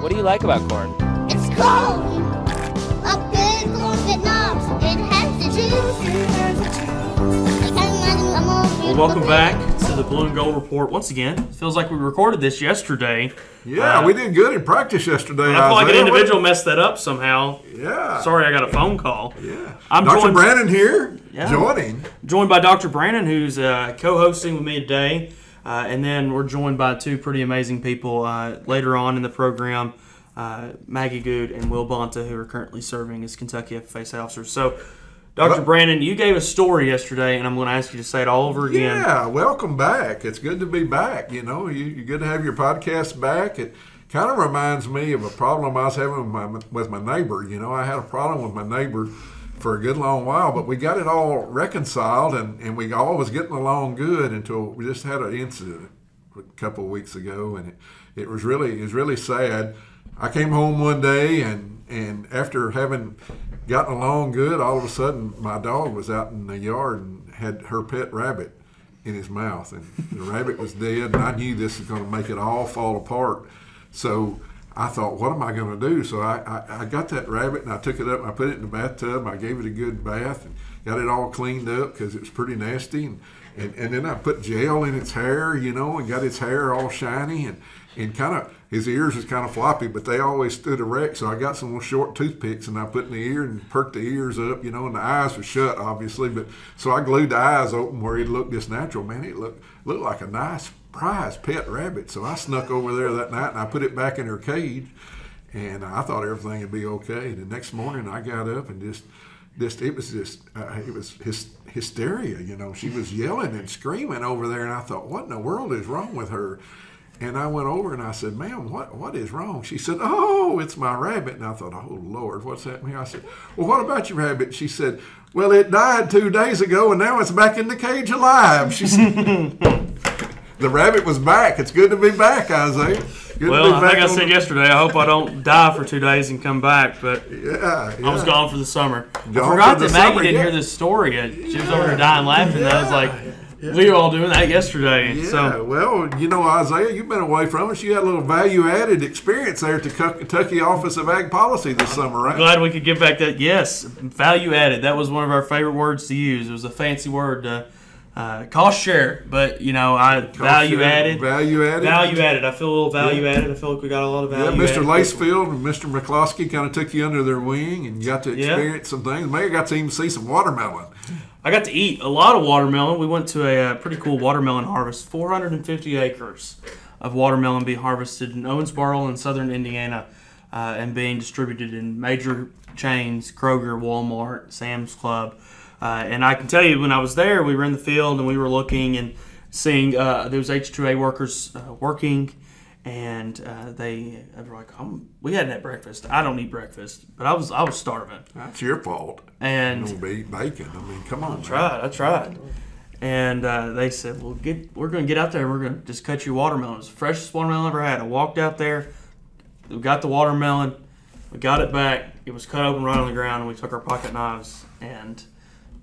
What do you like about corn? It's cold. A big corn that knobs. It has the juice. Well, welcome back to the Blue and Gold Report once again. It feels like we recorded this yesterday. Yeah, Uh, we did good in practice yesterday. I feel like an individual messed that up somehow. Yeah. Sorry, I got a phone call. Yeah. I'm Dr. joined- Brannon here, Yeah. joining. Joined by Dr. Brannon, who's uh, co-hosting with me today, uh, and then we're joined by two pretty amazing people uh, later on in the program, uh, Maggie Good and Will Bonta, who are currently serving as Kentucky FFA state officers. So, Dr. Brannon, you gave a story yesterday, and I'm going to ask you to say it all over again. Yeah, welcome back. It's good to be back. You know, you, you're good to have your podcast back. It kind of reminds me of a problem I was having with my, with my neighbor. You know, I had a problem with my neighbor for a good long while, but we got it all reconciled and, and we all was getting along good until we just had an incident a couple of weeks ago and it, it was really it was really sad. I came home one day and and after having gotten along good, all of a sudden my dog was out in the yard and had her pet rabbit in his mouth, and the rabbit was dead. And I knew this was going to make it all fall apart. So I thought, what am I going to do? So I, I, I got that rabbit and I took it up and I put it in the bathtub. I gave it a good bath and got it all cleaned up because it was pretty nasty. And, and, and then I put gel in its hair, you know, and got its hair all shiny and, and kind of his ears was kind of floppy, but they always stood erect. So I got some little short toothpicks and I put in the ear and perked the ears up, you know, and the eyes were shut, obviously. But so I glued the eyes open where it looked just natural. Man, it looked looked like a nice prize pet rabbit. So I snuck over there that night and I put it back in her cage, and I thought everything would be okay. The next morning I got up and just. Just, it was just uh, it was hys- hysteria, you know. She was yelling and screaming over there, and I thought, what in the world is wrong with her? And I went over and I said, "Ma'am, what what is wrong?" She said, "Oh, it's my rabbit." And I thought, "Oh Lord, what's mean?" I said, "Well, what about your rabbit?" She said, "Well, it died two days ago, and now it's back in the cage alive." She said, "The rabbit was back. It's good to be back, Isaiah." Good to Well, be I back think I said the- yesterday, I hope I don't die for two days and come back, but Yeah, I was gone for the summer. I forgot that Maggie summer, didn't yeah. hear this story. She was over there dying laughing. and I was like, we were all doing that yesterday. Yeah, So well, you know, Isaiah, you've been away from us. You had a little value-added experience there at the Kentucky Office of Ag Policy this summer, right? glad we could get back that. Yes, value added. That was one of our favorite words to use. It was a fancy word to uh, cost share, but you know, I value added. Value added. Value added. I feel a little value added. I feel like we got a lot of Yeah, value. Mr. added. Lacefield and Mr. McCloskey kind of took you under their wing and you got to Yeah. experience some things. Maybe I got to even see some watermelon. I got to eat a lot of watermelon. We went to a, uh pretty cool watermelon harvest. 450 acres of watermelon being harvested in Owensboro in southern Indiana uh, and being distributed in major chains Kroger, Walmart, Sam's Club. Uh, and I can tell you, when I was there, we were in the field and we were looking and seeing uh, those H2A workers uh, working. And uh, they, they were like, "We hadn't had breakfast. I don't eat breakfast, but I was I was starving." That's your fault. And You don't be bacon. I mean, come on. man. tried. I tried. And uh, they said, "Well, get we're going to get out there and we're going to just cut you watermelon. It's the freshest watermelon I ever had." I walked out there, we got the watermelon, we got it back. It was cut open right on the ground, and we took our pocket knives and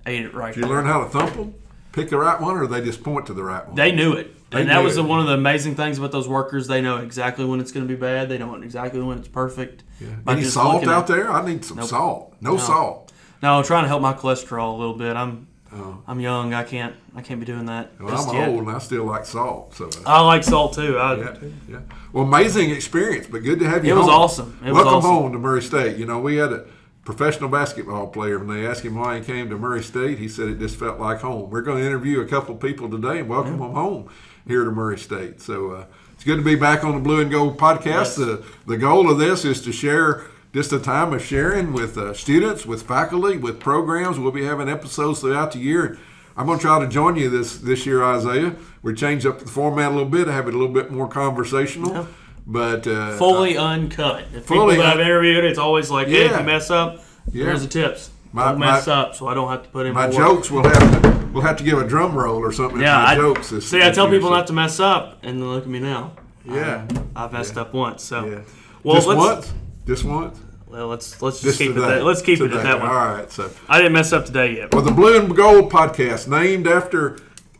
ate it right Did you there. learn how to thump them? Pick the right one or they just point to the right one? They knew it, They and that was it. one of the amazing things about those workers. They know exactly when it's going to be bad. They know exactly when it's perfect. by Any salt out at- there? I need some Nope. salt. No, salt. No, I'm trying to help my cholesterol a little bit. I'm Oh. I'm young. I can't I can't be doing that. Well, I'm yet. old and I still like salt. So, uh, I like salt too. I, yeah, yeah. Well, amazing experience, but good to have you It was awesome. It was Welcome awesome. home to Murray State. You know, we had a professional basketball player, and they asked him why he came to Murray State. He said it just felt like home. We're going to interview a couple of people today and welcome them home here to Murray State. So uh, it's good to be back on the Blue and Gold podcast. The, the goal of this is to share just a time of sharing with uh, students, with faculty, with programs. We'll be having episodes throughout the year. I'm going to try to join you this this year, Isaiah. We changed up the format a little bit, have it a little bit more conversational. But uh, fully uncut. If Fully people that I've interviewed, it's always like, hey, if Yeah. you mess up, Yeah. here's the tips. My- Don't mess my- up, so I don't have to put in my more jokes will have to we'll have to give a drum roll or something. Yeah, my I, jokes. this- see, I tell people not to mess up, and then look at me now. Yeah, I've messed up once, so yeah. well, just let's once, just once. well, let's let's just Just keep it today. that. Let's keep it at that one. All right, so I didn't mess up today yet. well, the Blue and Gold podcast, named after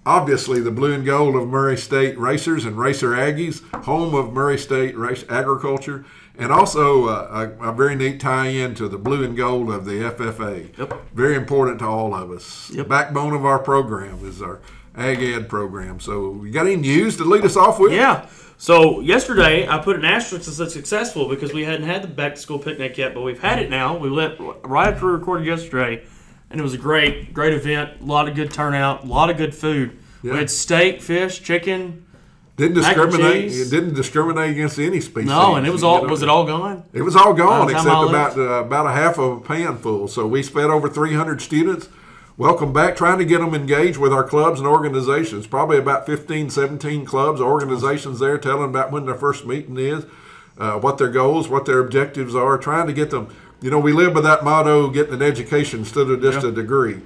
obviously the blue and gold of Murray State racers and racer Aggies, home of Murray State race agriculture, and also uh, a, a very neat tie-in to the blue and gold of the FFA. Yep. Very important to all of us. Yep. Backbone of our program is our Ag Ed program. So, you got any news to lead us off with? Yeah. So yesterday I put an asterisk as a successful because we hadn't had the back to school picnic yet, but we've had it now. We went right after we recorded yesterday, and it was a great, great event. A lot of good turnout, a lot of good food. Yeah. We had steak, fish, chicken. Didn't discriminate. It didn't discriminate against any species. No, and it was all was it all gone? It was all gone except about uh, about a half of a pan full. So we fed over 300 students. Welcome back, trying to get them engaged with our clubs and organizations. Probably about 15, 17 clubs, organizations there telling about when their first meeting is, uh, what their goals, what their objectives are, trying to get them. You know, we live by that motto getting an education instead of just Yeah. a degree.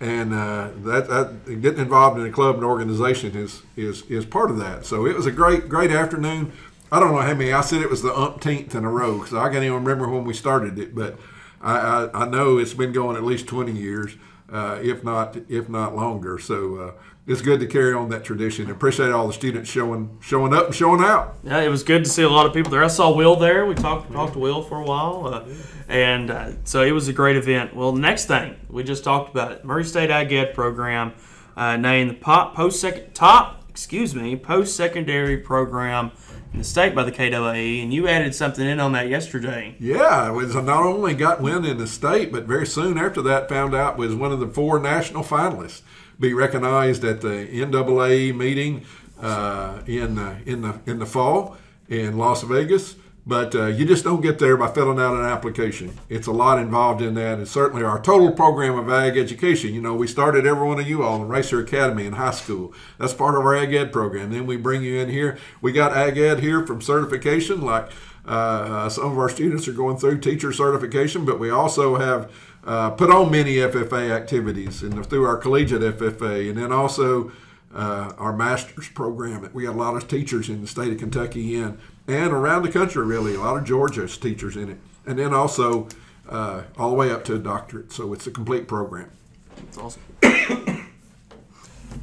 And uh, that, that getting involved in a club and organization is, is is part of that. So it was a great great afternoon. I don't know how many. I said it was the umpteenth in a row because I can't even remember when we started it, but I, I, I know it's been going at least twenty years, uh, if not if not longer. So uh, it's good to carry on that tradition. Appreciate all the students showing showing up and showing out. Yeah, it was good to see a lot of people there. I saw Will there. We talked talked to Will for a while, uh, and uh, so it was a great event. Well, next thing we just talked about it, Murray State Ag Ed program uh, named the pop post second top excuse me post secondary program in the state by the KWAE, and you added something in on that yesterday. Yeah, was not only got win in the state, but very soon after that found out was one of the four national finalists. Be recognized at the NAA meeting uh, in uh, in the in the fall in Las Vegas. But uh, you just don't get there by filling out an application. It's a lot involved in that, and certainly our total program of ag education. You know, we started every one of you all in Racer Academy in high school. That's part of our ag ed program. Then we bring you in here. We got ag ed here from certification, like uh, uh, some of our students are going through teacher certification, but we also have uh, put on many FFA activities and through our collegiate FFA, and then also uh, our master's program. We got a lot of teachers in the state of Kentucky in and around the country, really. A lot of Georgia's teachers in it, and then also uh, all the way up to a doctorate. So it's a complete program. That's awesome.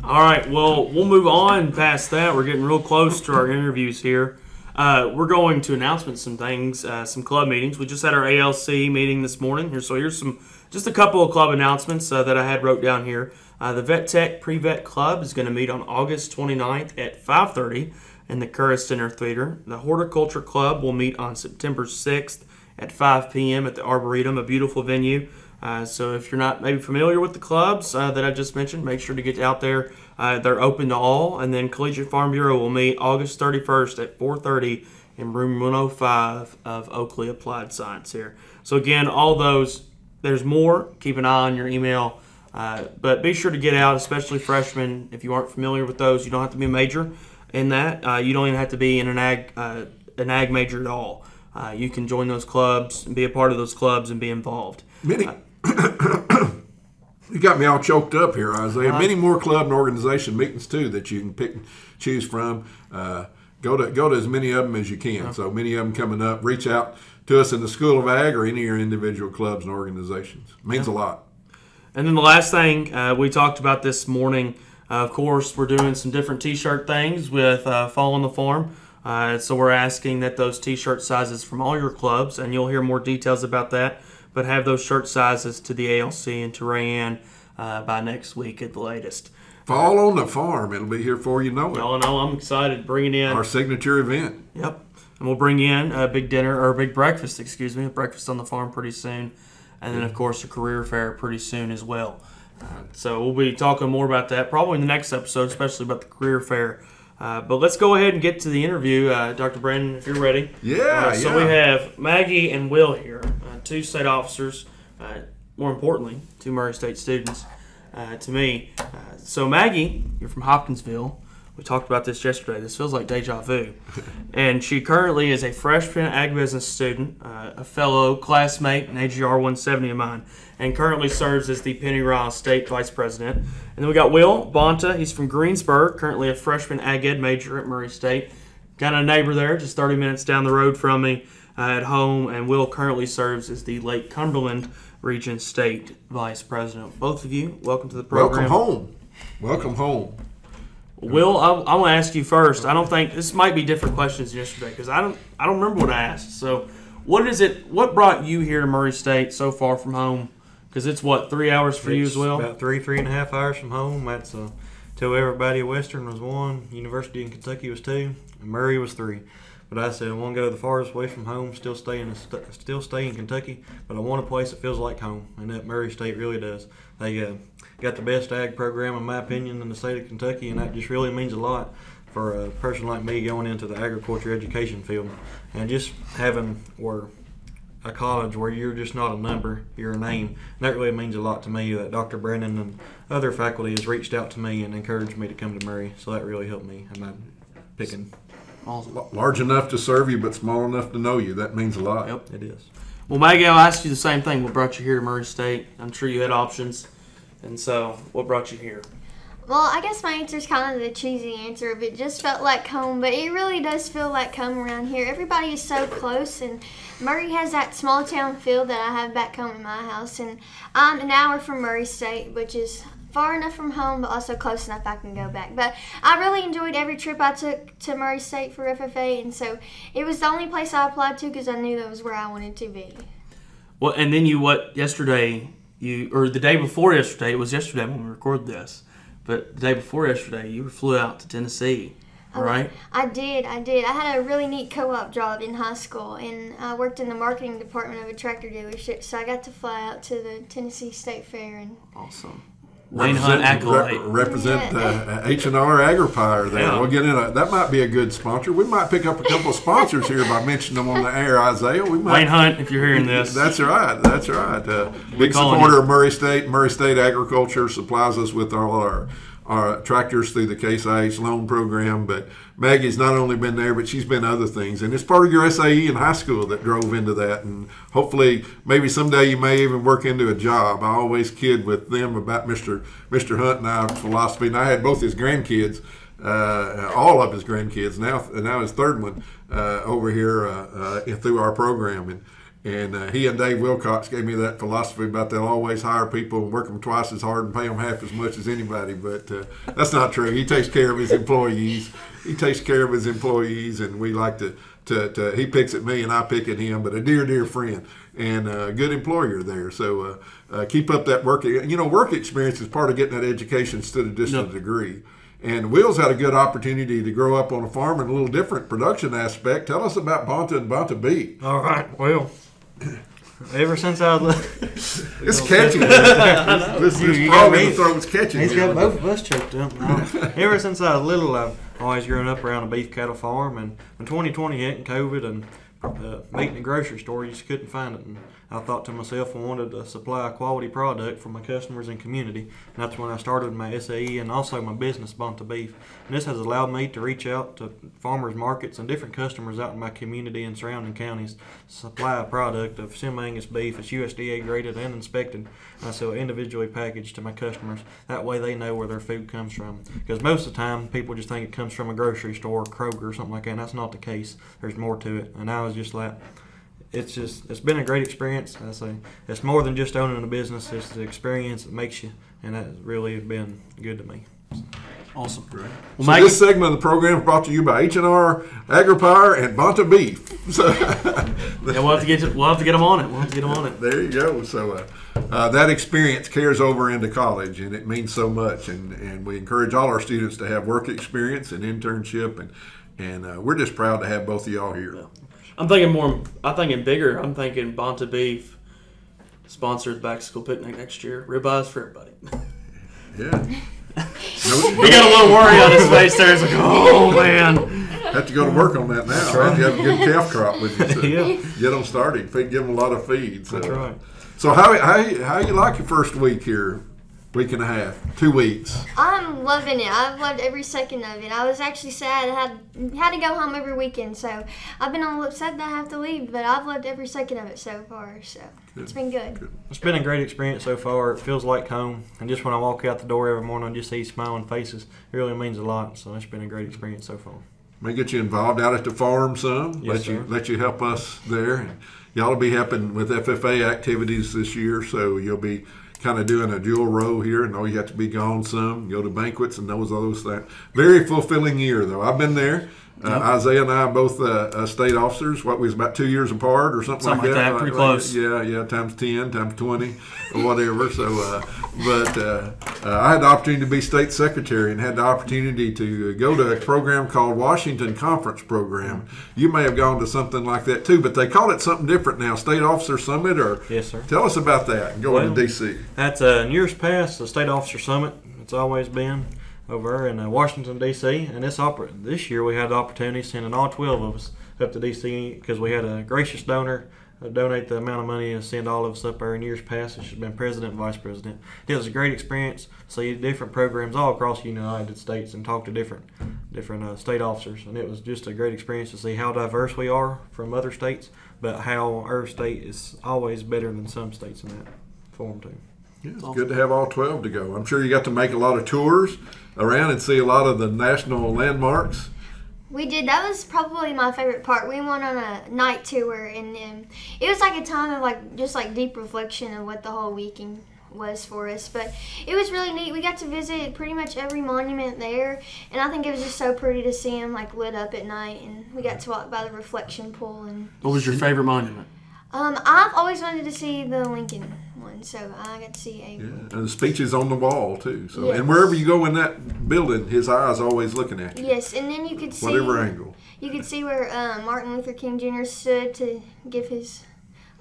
All right, well, we'll move on past that. We're getting real close to our interviews here. Uh, we're going to announcement some things, uh, some club meetings. We just had our ALC meeting this morning here, so here's some, just a couple of club announcements uh, that I had wrote down here. Uh, the Vet Tech Pre-Vet Club is going to meet on August 29th at 5:30 in the Curris Center Theater. The Horticulture Club will meet on September 6th at 5 p.m. at the Arboretum, a beautiful venue. Uh, so if you're not maybe familiar with the clubs uh, that I just mentioned, make sure to get out there. Uh, they're open to all. And then Collegiate Farm Bureau will meet August 31st at 4:30 in room 105 of Oakley Applied Science here. So again, all those. There's more. Keep an eye on your email. Uh, but be sure to get out, especially freshmen. If you aren't familiar with those, you don't have to be a major in that. Uh, you don't even have to be in an ag uh, an ag major at all. Uh, you can join those clubs and be a part of those clubs and be involved. Many. you got me all choked up here, Isaiah. Many more club and organization meetings too that you can pick and choose from. Uh, go to go to as many of them as you can. So many of them coming up. Reach out to us in the School of Ag or any of your individual clubs and organizations. means a lot. And then the last thing uh, we talked about this morning, uh, of course, we're doing some different T-shirt things with uh, Fall on the Farm. Uh, so we're asking that those T-shirt sizes from all your clubs, and you'll hear more details about that. But have those shirt sizes to the ALC and to Rayanne uh, by next week at the latest. Fall on the farm. It'll be here before you know it. All, I'm excited bringing in. Our signature event. Yep. And we'll bring in a big dinner or a big breakfast, excuse me, a breakfast on the farm pretty soon. And then, of course, a career fair pretty soon as well. Uh, so we'll be talking more about that probably in the next episode, especially about the career fair. Uh, but let's go ahead and get to the interview, uh, Dr. Brannon, if you're ready. Yeah, Uh, so yeah. we have Maggie and Will here, uh, two state officers. Uh, more importantly, two Murray State students. Uh, to me, uh, so Maggie, you're from Hopkinsville. We talked about this yesterday. This feels like deja vu. and she currently is a freshman ag business student, uh, a fellow classmate, an AGR 170 of mine, and currently serves as the Pennyrile State Vice President. And then we got Will Bonta. He's from Greensburg, currently a freshman ag ed major at Murray State. Got a neighbor there, just 30 minutes down the road from me uh, at home. And Will currently serves as the Lake Cumberland Region State Vice President. Both of you, welcome to the program. Welcome home. Welcome home. Will, I, I want to ask you first. I don't think this might be different questions than yesterday because I don't I don't remember what I asked. So, what is it? What brought you here to Murray State so far from home? Because it's what three hours for you It's as well. About three, three and a half hours from home. That's uh, tell everybody Western was one, University in Kentucky was two, and Murray was three. But I said I want to go the farthest away from home, still stay in, st- still stay in Kentucky, but I want a place that feels like home, and that Murray State really does. They uh, got the best ag program, in my opinion, in the state of Kentucky, and that just really means a lot for a person like me going into the agriculture education field, and just having where a college where you're just not a number, you're a name. And that really means a lot to me that Dr. Brannon and other faculty has reached out to me and encouraged me to come to Murray. So that really helped me in my picking. Awesome. Large enough to serve you, but small enough to know you. That means a lot. Yep. It is. Well, Maggie, I'll ask you the same thing. What brought you here to Murray State? I'm sure you had options, and so what brought you here? Well, I guess my answer is kind of the cheesy answer of it just felt like home, but it really does feel like home around here. Everybody is so close, and Murray has that small town feel that I have back home in my house. And I'm an hour from Murray State, which is far enough from home, but also close enough I can go back. But I really enjoyed every trip I took to Murray State for FFA, and so it was the only place I applied to because I knew that was where I wanted to be. Well, and then you what yesterday? You or the day before yesterday? It was yesterday when we recorded this, but the day before yesterday, you flew out to Tennessee, Oh, right? I did, I did. I had a really neat co-op job in high school, and I worked in the marketing department of a tractor dealership. So I got to fly out to the Tennessee State Fair, and Awesome. Wayne Hunt Represent- accolade. rep- represent Yeah. uh, H and R Agri-Power there. Yeah. We'll get in. A, that might be a good sponsor. We might pick up a couple of sponsors here by mentioning them on the air. Isaiah, we might. Wayne Hunt, if you're hearing this, That's right. That's right. Uh, big supporter you. of Murray State. Murray State Agriculture supplies us with all our our tractors through the Case IH loan program. But Maggie's not only been there, but she's been other things. And it's part of your SAE in high school that drove into that. And hopefully, maybe someday you may even work into a job. I always kid with them about Mr. Mr. Hunt and our philosophy. And I had both his grandkids. Uh, all of his grandkids now, now his third one uh, over here uh, uh, through our program, and and uh, he and Dave Wilcox gave me that philosophy about they'll always hire people and work them twice as hard and pay them half as much as anybody. But uh, that's not true. He takes care of his employees. He takes care of his employees, and we like to. To, to, he picks at me and I pick at him, but a dear, dear friend and a good employer there. So uh, uh, keep up that work. You know, work experience is part of getting that education instead of just a No. degree. And Will's had a good opportunity to grow up on a farm in a little different production aspect. Tell us about Bonta and Bonta Beef. All right. Well, ever since I was It's catching. this this frog in the throat's catching. He's got both of us choked up. Ever since I was little, I've always growing up around a beef cattle farm. And when 2020 hit and COVID and uh, meat in the grocery store, you just couldn't find it. And I thought to myself, I wanted to supply a quality product for my customers and community. And that's when I started my SAE and also my business, Bonta Beef. And this has allowed me to reach out to farmers markets and different customers out in my community and surrounding counties, supply a product of semi-Angus beef. It's USDA graded and inspected. I sell individually packaged to my customers. That way they know where their food comes from. Because most of the time, people just think it comes from a grocery store, Kroger, or something like that. And that's not the case. There's more to it. And I was just like, it's just, it's been a great experience. I say, it's more than just owning a business. It's the experience that makes you, and that's really been good to me. awesome. Well, So Maggie, this segment of the program is brought to you by H&R Agri-Power and Bonta Beef. So yeah, we'll have to get to, we'll have to get them on it. We'll have to get them on it. there you go. So uh, uh, that experience carries over into college, and it means so much. And, and we encourage all our students to have work experience and internship, and and uh, we're just proud to have both of y'all here. I'm thinking more. I'm thinking bigger. I'm thinking Bonta Beef sponsors back to school picnic next year. Ribeyes for everybody. Yeah. He got a little worry on his face there. He's like, oh man. Have to go to work on that now. You have a good calf crop with you, so Yeah. get them started. Feed, give them a lot of feed. So. That's right. So how how how you like your first week here? Week and a half, two weeks. I'm loving it. I've loved every second of it. I was actually sad I had had to go home every weekend, so I've been a little upset that I have to leave, but I've loved every second of it so far. So it's been good. It's been a great experience so far. It feels like home. And just when I walk out the door every morning and just see smiling faces, it really means a lot. So it's been a great experience so far. May get you involved out at the farm some. Yes, let you sir. let you help us there. Y'all will be helping with FFA activities this year, so you'll be kind of doing a dual role here, and know you have to be gone some, go to banquets, and those all those things. Very fulfilling year, though. I've been there. Uh, Isaiah and I are both uh, uh, state officers. What we was about two years apart, or something, Something like that, Like- pretty like- close. yeah, yeah, times ten, times twenty, or whatever. So, uh, but uh, uh, I had the opportunity to be state secretary and had the opportunity to go to a program called Washington Conference Program. You may have gone to something like that too, but they call it something different now. State Officer Summit, or Yes, sir. tell us about that. and Going Well, to DC. That's uh, in years past the State Officer Summit. It's always been over in uh, Washington D.C. And this opera this year we had the opportunity sending all twelve of us up to D.C. because we had a gracious donor uh, donate the amount of money and send all of us up there in years past. It's been president and vice president. It was a great experience. See different programs all across the United States and talk to different different uh, state officers. And it was just a great experience to see how diverse we are from other states, but how our state is always better than some states in that form too. Yeah, it's good to have all 12 to go. I'm sure you got to make a lot of tours around and see a lot of the national landmarks. We did. That was probably my favorite part. We went on a night tour, and um, it was like a time of like just like deep reflection of what the whole weekend was for us. But it was really neat. We got to visit pretty much every monument there, and I think it was just so pretty to see them like lit up at night. And we got to walk by the reflection pool. And What was your favorite monument? um, I've always wanted to see the Lincoln one, so I got to see a. Yeah, and the speeches on the wall too. So, Yes. and wherever you go in that building, his eyes always looking at you, Yes, and then you could see whatever angle. you could see where uh, Martin Luther King Jr. stood to give his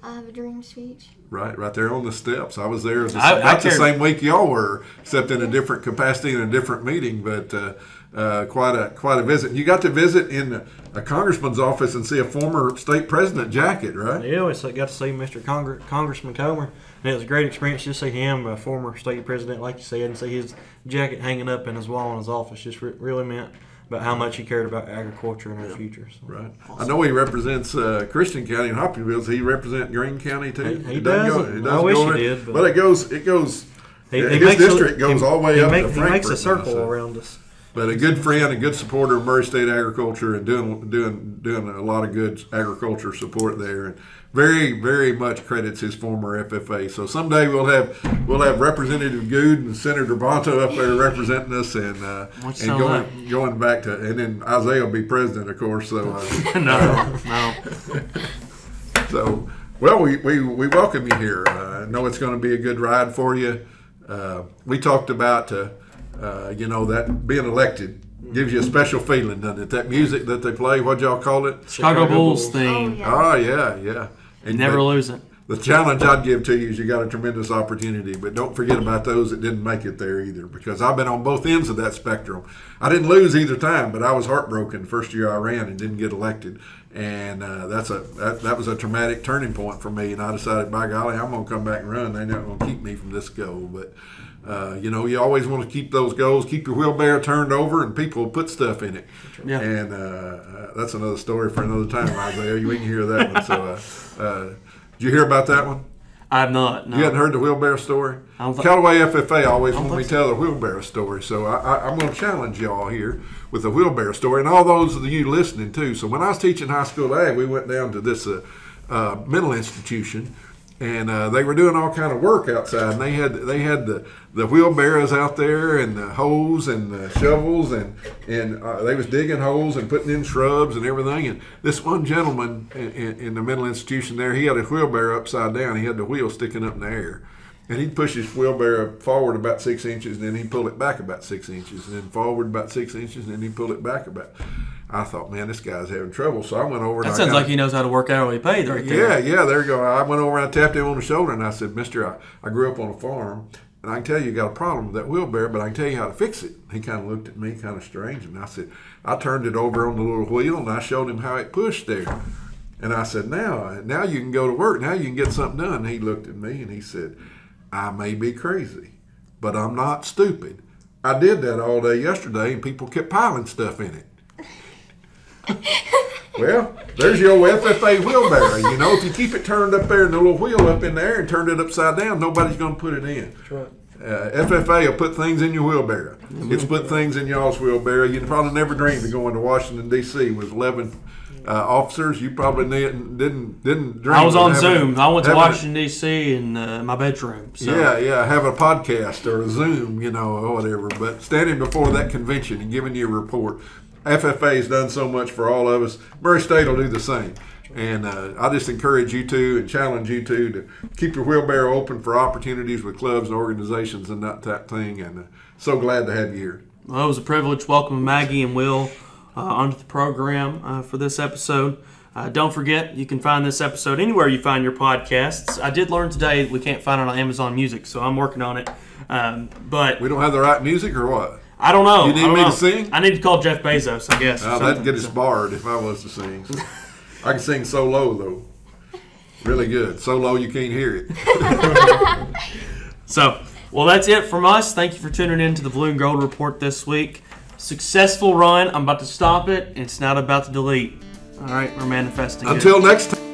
"I Have a Dream" speech. Right, right there on the steps. I was there the, I- I not the same week y'all were, except in a different capacity in a different meeting. But uh, uh, quite a quite a visit. You got to visit in a, a congressman's office and see a former state president jacket, right? Yeah, we got to see Mr. Congre- Congressman Comer, and it was a great experience just to see him, a former state president, like you said, and see his jacket hanging up in his wall in his office. Just re- really meant about how much he cared about agriculture and our future. So. Right. I know he represents uh, Christian County and Hopkinsville. Does he represent Green County too? He- he It doesn't. Go, it I wish he did, but- but it goes. It goes. He, his he makes a- district goes he- all the way up make- to He makes a circle around us. But a good friend, a good supporter of Murray State agriculture, and doing doing doing a lot of good agriculture support there, and very very much credits his former FFA. So someday we'll have we'll have Representative Good and Senator Bonta up there representing us, and uh, and all going going back to, and then Isaiah will be president, of course. So. Uh, no, no. So, well, we, we, we welcome you here. Uh, I know it's going to be a good ride for you. Uh, we talked about, uh, you know, that being elected gives you a special feeling, doesn't it? That music that they play, what y'all call it? Chicago, Chicago Bulls Bulls. theme. Oh, yeah. Oh, yeah, yeah. And Never lose it. The challenge I'd give to you is you got a tremendous opportunity, but don't forget about those that didn't make it there either, because I've been on both ends of that spectrum. I didn't lose either time, but I was heartbroken the first year I ran and didn't get elected, and uh, that's a that, that was a traumatic turning point for me. And I decided, by golly, I'm going to come back and run. They're not going to keep me from this goal, but. Uh, you know, you always want to keep those goals, keep your wheelbarrow turned over, and people put stuff in it. Yeah. And uh, uh, that's another story for another time, Isaiah. You can hear that one. So, uh, uh, did you hear about that one? I have not. No. You hadn't heard the wheelbarrow story? I Callaway FFA always want me to think tell the wheelbarrow story, so I, I, I'm going to challenge y'all here with the wheelbarrow story, and all those of you listening too. So when I was teaching high school ag, we went down to this uh, uh, mental institution, and uh, they were doing all kind of work outside, and they had they had the, the wheelbarrows out there, and the hoes and the shovels, and and uh, they was digging holes and putting in shrubs and everything. And this one gentleman in, in, in the mental institution there, he had a wheelbarrow upside down. He had the wheel sticking up in the air. And he'd push his wheelbarrow forward about six inches, and then he'd pull it back about six inches, and then forward about six inches, and then he'd pull it back about. I thought, man, this guy's having trouble. So I went over. and That I sounds like he knows how to work hourly paid right yeah, yeah, there you go. I went over and I tapped him on the shoulder and I said, Mister, I, I grew up on a farm and I can tell you, you got a problem with that wheelbarrow, but I can tell you how to fix it. He kind of looked at me kind of strange and I said, I turned it over on the little wheel and I showed him how it pushed there. And I said, now, now you can go to work. Now you can get something done. And he looked at me and he said, I may be crazy, but I'm not stupid. I did that all day yesterday and people kept piling stuff in it. Well, there's your FFA wheelbarrow. You know, if you keep it turned up there and the little wheel up in there and turned it upside down, nobody's going to put it in. That's right. Uh, FFA will put things in your wheelbarrow. It's put things in y'all's wheelbarrow. You probably never dreamed of going to Washington D.C. with 11, uh, officers. You probably didn't didn't didn't dream. I was of on having- Zoom. I went to Washington D.C. in uh, my bedroom. So. Yeah, yeah, have a podcast or a Zoom, you know, or whatever. But standing before that convention and giving you a report, FFA has done so much for all of us. Murray State will do the same. And uh, I just encourage you to and challenge you to to keep your wheelbarrow open for opportunities with clubs and organizations and that type thing. And uh, so glad to have you here. Well, it was a privilege welcoming Maggie and Will uh, onto the program uh, for this episode. Uh, don't forget, you can find this episode anywhere you find your podcasts. I did learn today we can't find it on Amazon Music, so I'm working on it. Um, but We don't have the right music or what? I don't know. You need me to sing? I need to call Jeff Bezos, I guess. Oh, that'd get us barred if I was to sing. I can sing so low though. Really good. So low you can't hear it. So, well, that's it from us. Thank you for tuning in to the Blue and Gold Report this week. Successful run. I'm about to stop it, it's not about to delete. All right, we're manifesting. it. Until next time.